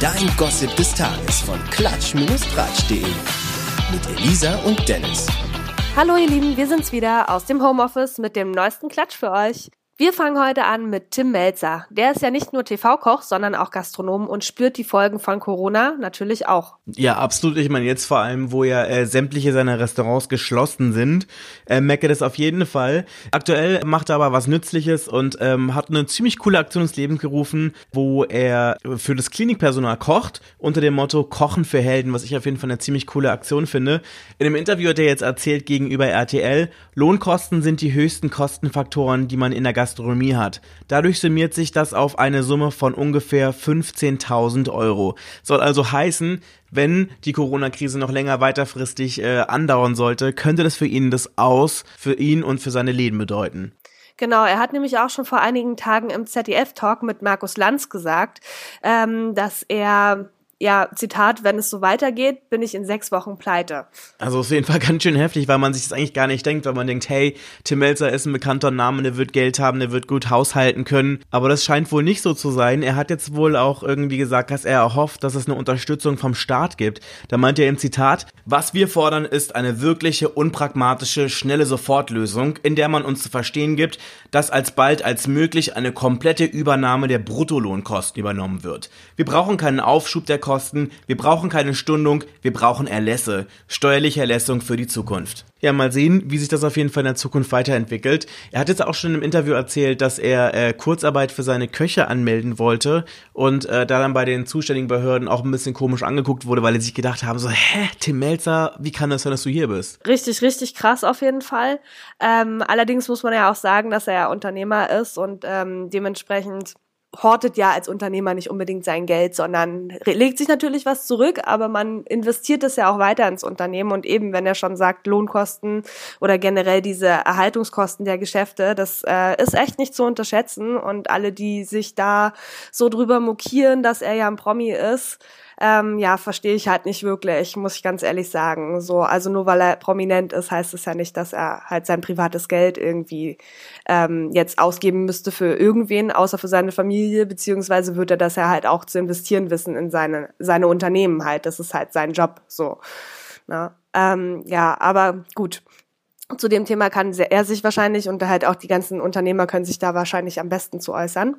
Dein Gossip des Tages von klatsch-tratsch.de. Mit Elisa und Dennis. Hallo ihr Lieben, wir sind's wieder aus dem Homeoffice mit dem neuesten Klatsch für euch. Wir fangen heute an mit Tim Melzer. Der ist ja nicht nur TV-Koch, sondern auch Gastronom und spürt die Folgen von Corona natürlich auch. Ja, absolut. Ich meine, jetzt vor allem, wo ja äh, sämtliche seiner Restaurants geschlossen sind, äh, merkt er das auf jeden Fall. Aktuell macht er aber was Nützliches und ähm, hat eine ziemlich coole Aktion ins Leben gerufen, wo er für das Klinikpersonal kocht, unter dem Motto Kochen für Helden, was ich auf jeden Fall eine ziemlich coole Aktion finde. In dem Interview hat er jetzt erzählt gegenüber RTL, Lohnkosten sind die höchsten Kostenfaktoren, die man in der Gastronomie Gastronomie hat. Dadurch summiert sich das auf eine Summe von ungefähr 15.000 Euro. Soll also heißen, wenn die Corona-Krise noch länger weiterfristig äh, andauern sollte, könnte das für ihn das Aus, für ihn und für seine Läden bedeuten. Genau, er hat nämlich auch schon vor einigen Tagen im ZDF-Talk mit Markus Lanz gesagt, ähm, dass er ja, Zitat, wenn es so weitergeht, bin ich in sechs Wochen pleite. Also auf jeden Fall ganz schön heftig, weil man sich das eigentlich gar nicht denkt, weil man denkt, hey, Tim Melzer ist ein bekannter Name, der wird Geld haben, der wird gut haushalten können. Aber das scheint wohl nicht so zu sein. Er hat jetzt wohl auch irgendwie gesagt, dass er erhofft, dass es eine Unterstützung vom Staat gibt. Da meint er im Zitat, was wir fordern, ist eine wirkliche, unpragmatische, schnelle Sofortlösung, in der man uns zu verstehen gibt, dass alsbald als möglich eine komplette Übernahme der Bruttolohnkosten übernommen wird. Wir brauchen keinen Aufschub der Kosten Kosten, wir brauchen keine Stundung, wir brauchen Erlässe, steuerliche Erlässung für die Zukunft. Ja, mal sehen, wie sich das auf jeden Fall in der Zukunft weiterentwickelt. Er hat jetzt auch schon im Interview erzählt, dass er äh, Kurzarbeit für seine Köche anmelden wollte und äh, da dann bei den zuständigen Behörden auch ein bisschen komisch angeguckt wurde, weil sie sich gedacht haben, so, hä, Tim Melzer, wie kann das sein, dass du hier bist? Richtig, richtig krass auf jeden Fall. Ähm, allerdings muss man ja auch sagen, dass er ja Unternehmer ist und ähm, dementsprechend hortet ja als Unternehmer nicht unbedingt sein Geld, sondern legt sich natürlich was zurück, aber man investiert es ja auch weiter ins Unternehmen. Und eben, wenn er schon sagt, Lohnkosten oder generell diese Erhaltungskosten der Geschäfte, das äh, ist echt nicht zu unterschätzen. Und alle, die sich da so drüber mokieren, dass er ja ein Promi ist, ähm, ja, verstehe ich halt nicht wirklich, muss ich ganz ehrlich sagen. So, also nur weil er prominent ist, heißt es ja nicht, dass er halt sein privates Geld irgendwie ähm, jetzt ausgeben müsste für irgendwen, außer für seine Familie, beziehungsweise wird er das ja halt auch zu investieren wissen in seine, seine Unternehmen halt. Das ist halt sein Job, so. Na, ähm, ja, aber gut. Zu dem Thema kann er sich wahrscheinlich und halt auch die ganzen Unternehmer können sich da wahrscheinlich am besten zu äußern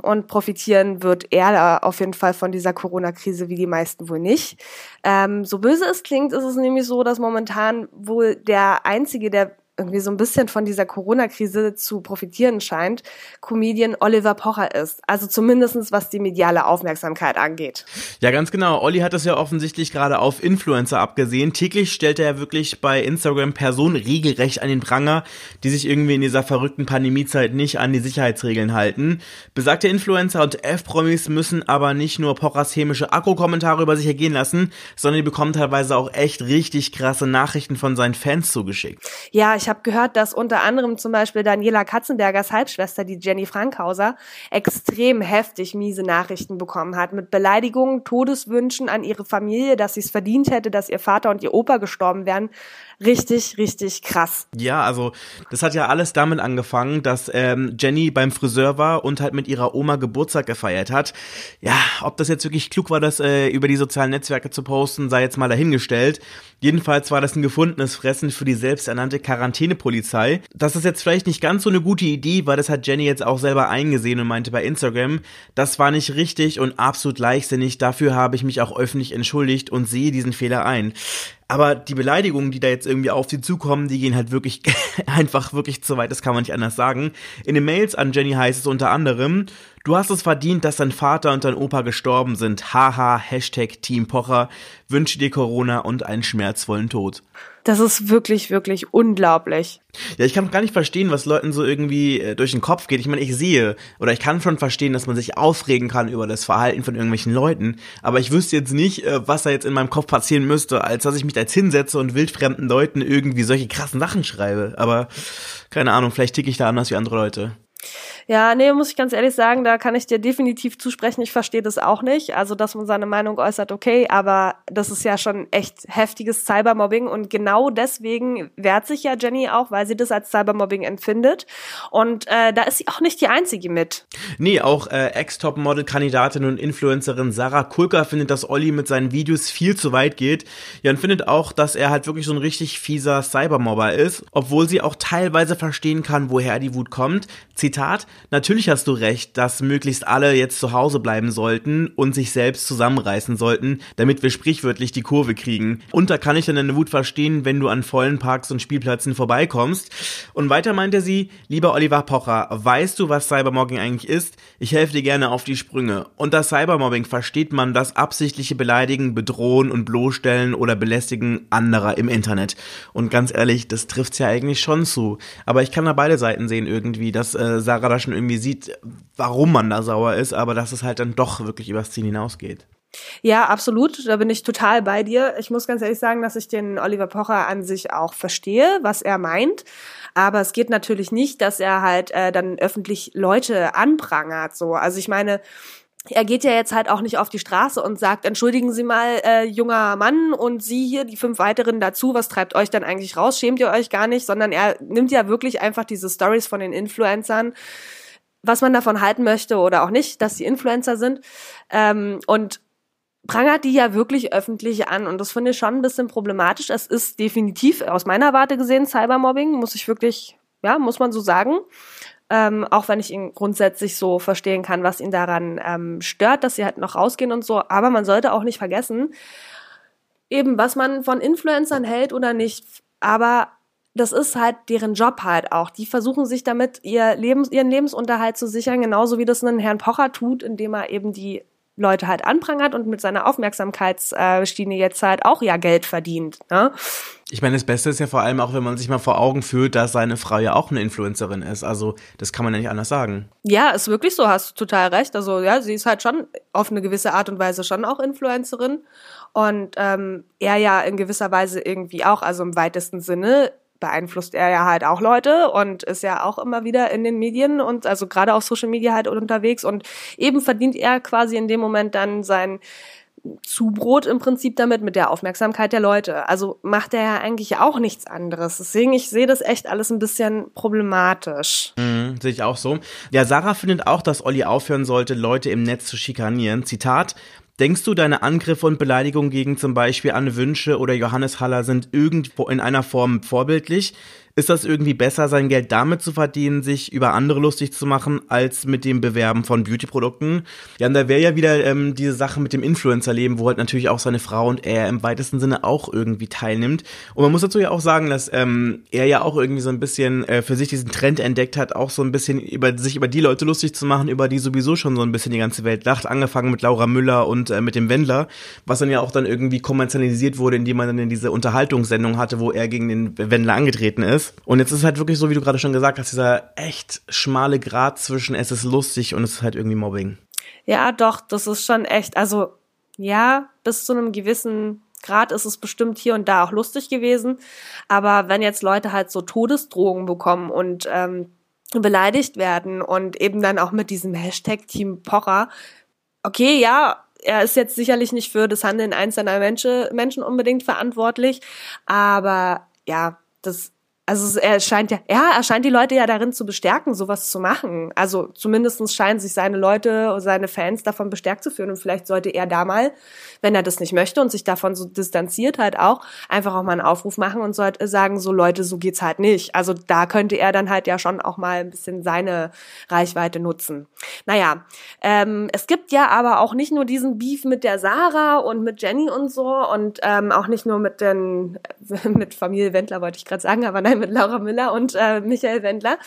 und profitieren wird er auf jeden Fall von dieser Corona-Krise, wie die meisten wohl nicht. Ähm, so böse es klingt, ist es nämlich so, dass momentan wohl der Einzige, der irgendwie so ein bisschen von dieser Corona-Krise zu profitieren scheint, Comedian Oliver Pocher ist. Also zumindestens was die mediale Aufmerksamkeit angeht. Ja, ganz genau. Olli hat das ja offensichtlich gerade auf Influencer abgesehen. Täglich stellt er ja wirklich bei Instagram Personen regelrecht an den Pranger, die sich irgendwie in dieser verrückten Pandemiezeit nicht an die Sicherheitsregeln halten. Besagte Influencer und F-Promis müssen aber nicht nur Pochers chemische Akku-Kommentare über sich ergehen lassen, sondern die bekommen teilweise auch echt richtig krasse Nachrichten von seinen Fans zugeschickt. Ja, ich habe gehört, dass unter anderem zum Beispiel Daniela Katzenbergers Halbschwester, die Jenny Frankhauser, extrem heftig miese Nachrichten bekommen hat mit Beleidigungen, Todeswünschen an ihre Familie, dass sie es verdient hätte, dass ihr Vater und ihr Opa gestorben wären richtig, richtig krass. Ja, also das hat ja alles damit angefangen, dass ähm, Jenny beim Friseur war und halt mit ihrer Oma Geburtstag gefeiert hat. Ja, ob das jetzt wirklich klug war, das äh, über die sozialen Netzwerke zu posten, sei jetzt mal dahingestellt. Jedenfalls war das ein gefundenes Fressen für die selbsternannte Quarantänepolizei. Das ist jetzt vielleicht nicht ganz so eine gute Idee, weil das hat Jenny jetzt auch selber eingesehen und meinte bei Instagram, das war nicht richtig und absolut leichtsinnig. Dafür habe ich mich auch öffentlich entschuldigt und sehe diesen Fehler ein. Aber die Beleidigungen, die da jetzt irgendwie auf sie zukommen, die gehen halt wirklich einfach wirklich zu weit, das kann man nicht anders sagen. In den Mails an Jenny heißt es unter anderem, du hast es verdient, dass dein Vater und dein Opa gestorben sind. Haha, Hashtag Team Pocher, wünsche dir Corona und einen schmerzvollen Tod. Das ist wirklich, wirklich unglaublich. Ja, ich kann gar nicht verstehen, was Leuten so irgendwie äh, durch den Kopf geht. Ich meine, ich sehe oder ich kann schon verstehen, dass man sich aufregen kann über das Verhalten von irgendwelchen Leuten, aber ich wüsste jetzt nicht, äh, was da jetzt in meinem Kopf passieren müsste, als dass ich mich da jetzt hinsetze und wildfremden Leuten irgendwie solche krassen Sachen schreibe. Aber keine Ahnung, vielleicht ticke ich da anders wie andere Leute. Ja, nee, muss ich ganz ehrlich sagen, da kann ich dir definitiv zusprechen. Ich verstehe das auch nicht. Also, dass man seine Meinung äußert, okay, aber das ist ja schon echt heftiges Cybermobbing und genau deswegen wehrt sich ja Jenny auch, weil sie das als Cybermobbing empfindet. Und äh, da ist sie auch nicht die Einzige mit. Nee, auch äh, Ex-Top-Model-Kandidatin und Influencerin Sarah Kulka findet, dass Olli mit seinen Videos viel zu weit geht. Ja, und findet auch, dass er halt wirklich so ein richtig fieser Cybermobber ist, obwohl sie auch teilweise verstehen kann, woher die Wut kommt. Zitat, natürlich hast du recht, dass möglichst alle jetzt zu Hause bleiben sollten und sich selbst zusammenreißen sollten, damit wir sprichwörtlich die Kurve kriegen. Und da kann ich dann deine Wut verstehen, wenn du an vollen Parks und Spielplätzen vorbeikommst. Und weiter meinte sie, lieber Oliver Pocher, weißt du, was Cybermobbing eigentlich ist? Ich helfe dir gerne auf die Sprünge. Unter Cybermobbing versteht man das absichtliche Beleidigen, Bedrohen und bloßstellen oder Belästigen anderer im Internet. Und ganz ehrlich, das trifft's ja eigentlich schon zu. Aber ich kann da beide Seiten sehen irgendwie, dass äh, Sarah da schon irgendwie sieht, warum man da sauer ist, aber dass es halt dann doch wirklich übers Ziel hinausgeht. Ja, absolut. Da bin ich total bei dir. Ich muss ganz ehrlich sagen, dass ich den Oliver Pocher an sich auch verstehe, was er meint. Aber es geht natürlich nicht, dass er halt äh, dann öffentlich Leute anprangert. So, also ich meine, er geht ja jetzt halt auch nicht auf die Straße und sagt, entschuldigen Sie mal, äh, junger Mann und Sie hier, die fünf weiteren dazu, was treibt euch denn eigentlich raus? Schämt ihr euch gar nicht? Sondern er nimmt ja wirklich einfach diese Stories von den Influencern, was man davon halten möchte oder auch nicht, dass sie Influencer sind. Ähm, und prangert die ja wirklich öffentlich an und das finde ich schon ein bisschen problematisch. Es ist definitiv aus meiner Warte gesehen Cybermobbing, muss ich wirklich, ja, muss man so sagen ähm, auch wenn ich ihn grundsätzlich so verstehen kann, was ihn daran ähm, stört, dass sie halt noch rausgehen und so. Aber man sollte auch nicht vergessen, eben was man von Influencern hält oder nicht. Aber das ist halt deren Job halt auch. Die versuchen sich damit ihr Lebens, ihren Lebensunterhalt zu sichern, genauso wie das ein Herrn Pocher tut, indem er eben die Leute halt anprangert und mit seiner Aufmerksamkeitsschiene jetzt halt auch ja Geld verdient. Ne? Ich meine, das Beste ist ja vor allem auch, wenn man sich mal vor Augen führt, dass seine Frau ja auch eine Influencerin ist. Also das kann man ja nicht anders sagen. Ja, ist wirklich so, hast du total recht. Also ja, sie ist halt schon auf eine gewisse Art und Weise schon auch Influencerin. Und ähm, er ja in gewisser Weise irgendwie auch, also im weitesten Sinne beeinflusst er ja halt auch Leute und ist ja auch immer wieder in den Medien und also gerade auf Social Media halt unterwegs und eben verdient er quasi in dem Moment dann sein Zubrot im Prinzip damit mit der Aufmerksamkeit der Leute. Also macht er ja eigentlich auch nichts anderes. Deswegen, ich sehe das echt alles ein bisschen problematisch. Mhm, sehe ich auch so. Ja, Sarah findet auch, dass Olli aufhören sollte, Leute im Netz zu schikanieren. Zitat, Denkst du, deine Angriffe und Beleidigungen gegen zum Beispiel Anne Wünsche oder Johannes Haller sind irgendwo in einer Form vorbildlich? Ist das irgendwie besser, sein Geld damit zu verdienen, sich über andere lustig zu machen, als mit dem Bewerben von Beauty-Produkten. Ja, und da wäre ja wieder ähm, diese Sache mit dem Influencer-Leben, wo halt natürlich auch seine Frau und er im weitesten Sinne auch irgendwie teilnimmt. Und man muss dazu ja auch sagen, dass ähm, er ja auch irgendwie so ein bisschen äh, für sich diesen Trend entdeckt hat, auch so ein bisschen über sich über die Leute lustig zu machen, über die sowieso schon so ein bisschen die ganze Welt lacht. Angefangen mit Laura Müller und äh, mit dem Wendler, was dann ja auch dann irgendwie kommerzialisiert wurde, indem man dann in diese Unterhaltungssendung hatte, wo er gegen den Wendler angetreten ist ist. Und jetzt ist halt wirklich so, wie du gerade schon gesagt hast, dieser echt schmale Grad zwischen es ist lustig und es ist halt irgendwie Mobbing. Ja, doch, das ist schon echt, also ja, bis zu einem gewissen Grad ist es bestimmt hier und da auch lustig gewesen. Aber wenn jetzt Leute halt so Todesdrohungen bekommen und ähm, beleidigt werden und eben dann auch mit diesem Hashtag Team Pocher, okay, ja, er ist jetzt sicherlich nicht für das Handeln einzelner Menschen, Menschen unbedingt verantwortlich, aber ja, das also er scheint ja, ja, er scheint die Leute ja darin zu bestärken, sowas zu machen. Also zumindestens scheinen sich seine Leute, seine Fans davon bestärkt zu führen. Und vielleicht sollte er da mal, wenn er das nicht möchte und sich davon so distanziert halt auch, einfach auch mal einen Aufruf machen und sollte sagen, so Leute, so geht's halt nicht. Also da könnte er dann halt ja schon auch mal ein bisschen seine Reichweite nutzen. Naja, ähm, es gibt ja aber auch nicht nur diesen Beef mit der Sarah und mit Jenny und so und ähm, auch nicht nur mit den, mit Familie Wendler wollte ich gerade sagen, aber nein, mit Laura Müller und äh, Michael Wendler.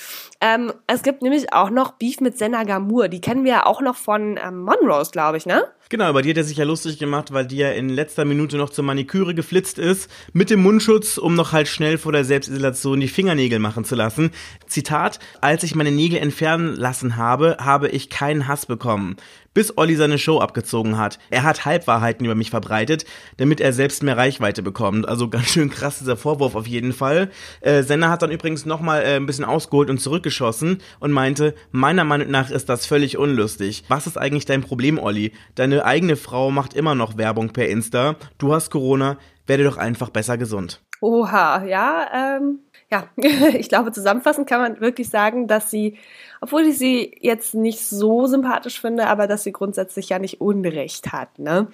Ähm, es gibt nämlich auch noch Beef mit Senna Gamur. Die kennen wir ja auch noch von ähm, Monrose, glaube ich, ne? Genau, über die hat er sich ja lustig gemacht, weil die ja in letzter Minute noch zur Maniküre geflitzt ist, mit dem Mundschutz, um noch halt schnell vor der Selbstisolation die Fingernägel machen zu lassen. Zitat, als ich meine Nägel entfernen lassen habe, habe ich keinen Hass bekommen bis Olli seine Show abgezogen hat. Er hat Halbwahrheiten über mich verbreitet, damit er selbst mehr Reichweite bekommt. Also ganz schön krass dieser Vorwurf auf jeden Fall. Äh, Senna hat dann übrigens nochmal äh, ein bisschen ausgeholt und zurückgeschossen und meinte, meiner Meinung nach ist das völlig unlustig. Was ist eigentlich dein Problem, Olli? Deine eigene Frau macht immer noch Werbung per Insta. Du hast Corona, werde doch einfach besser gesund. Oha, ja, ähm, ja, ich glaube, zusammenfassend kann man wirklich sagen, dass sie, obwohl ich sie jetzt nicht so sympathisch finde, aber dass sie grundsätzlich ja nicht Unrecht hat, ne?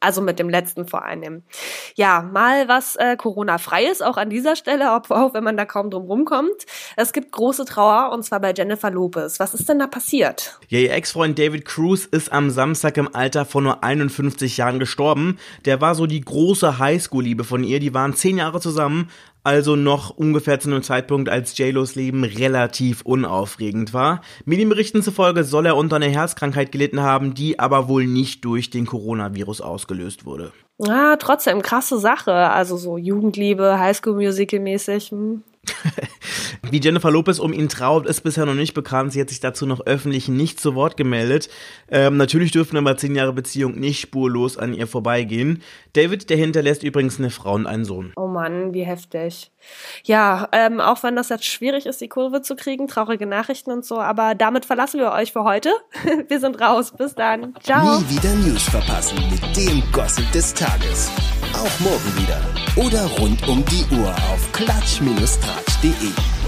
Also mit dem letzten vor allem. Ja, mal was äh, Corona-frei ist, auch an dieser Stelle, auch, auch wenn man da kaum drum rumkommt. Es gibt große Trauer und zwar bei Jennifer Lopez. Was ist denn da passiert? Ja, ihr Ex-Freund David Cruz ist am Samstag im Alter von nur 51 Jahren gestorben. Der war so die große Highschool-Liebe von ihr. Die waren zehn Jahre zusammen, also noch ungefähr zu einem Zeitpunkt, als JLos Leben relativ unaufregend war. Medienberichten zufolge soll er unter einer Herzkrankheit gelitten haben, die aber wohl nicht durch den Coronavirus ausgelöst wurde. Ja, trotzdem krasse Sache. Also so Jugendliebe, Highschool Musical mäßig. Hm. Wie Jennifer Lopez um ihn traut, ist bisher noch nicht bekannt. Sie hat sich dazu noch öffentlich nicht zu Wort gemeldet. Ähm, natürlich dürfen aber zehn Jahre Beziehung nicht spurlos an ihr vorbeigehen. David, der hinterlässt übrigens eine Frau und einen Sohn. Oh Mann, wie heftig. Ja, ähm, auch wenn das jetzt schwierig ist, die Kurve zu kriegen, traurige Nachrichten und so, aber damit verlassen wir euch für heute. wir sind raus. Bis dann. Ciao. Nie wieder News verpassen mit dem Gossip des Tages. Auch morgen wieder. Oder rund um die Uhr auf klatsch-tratsch.de.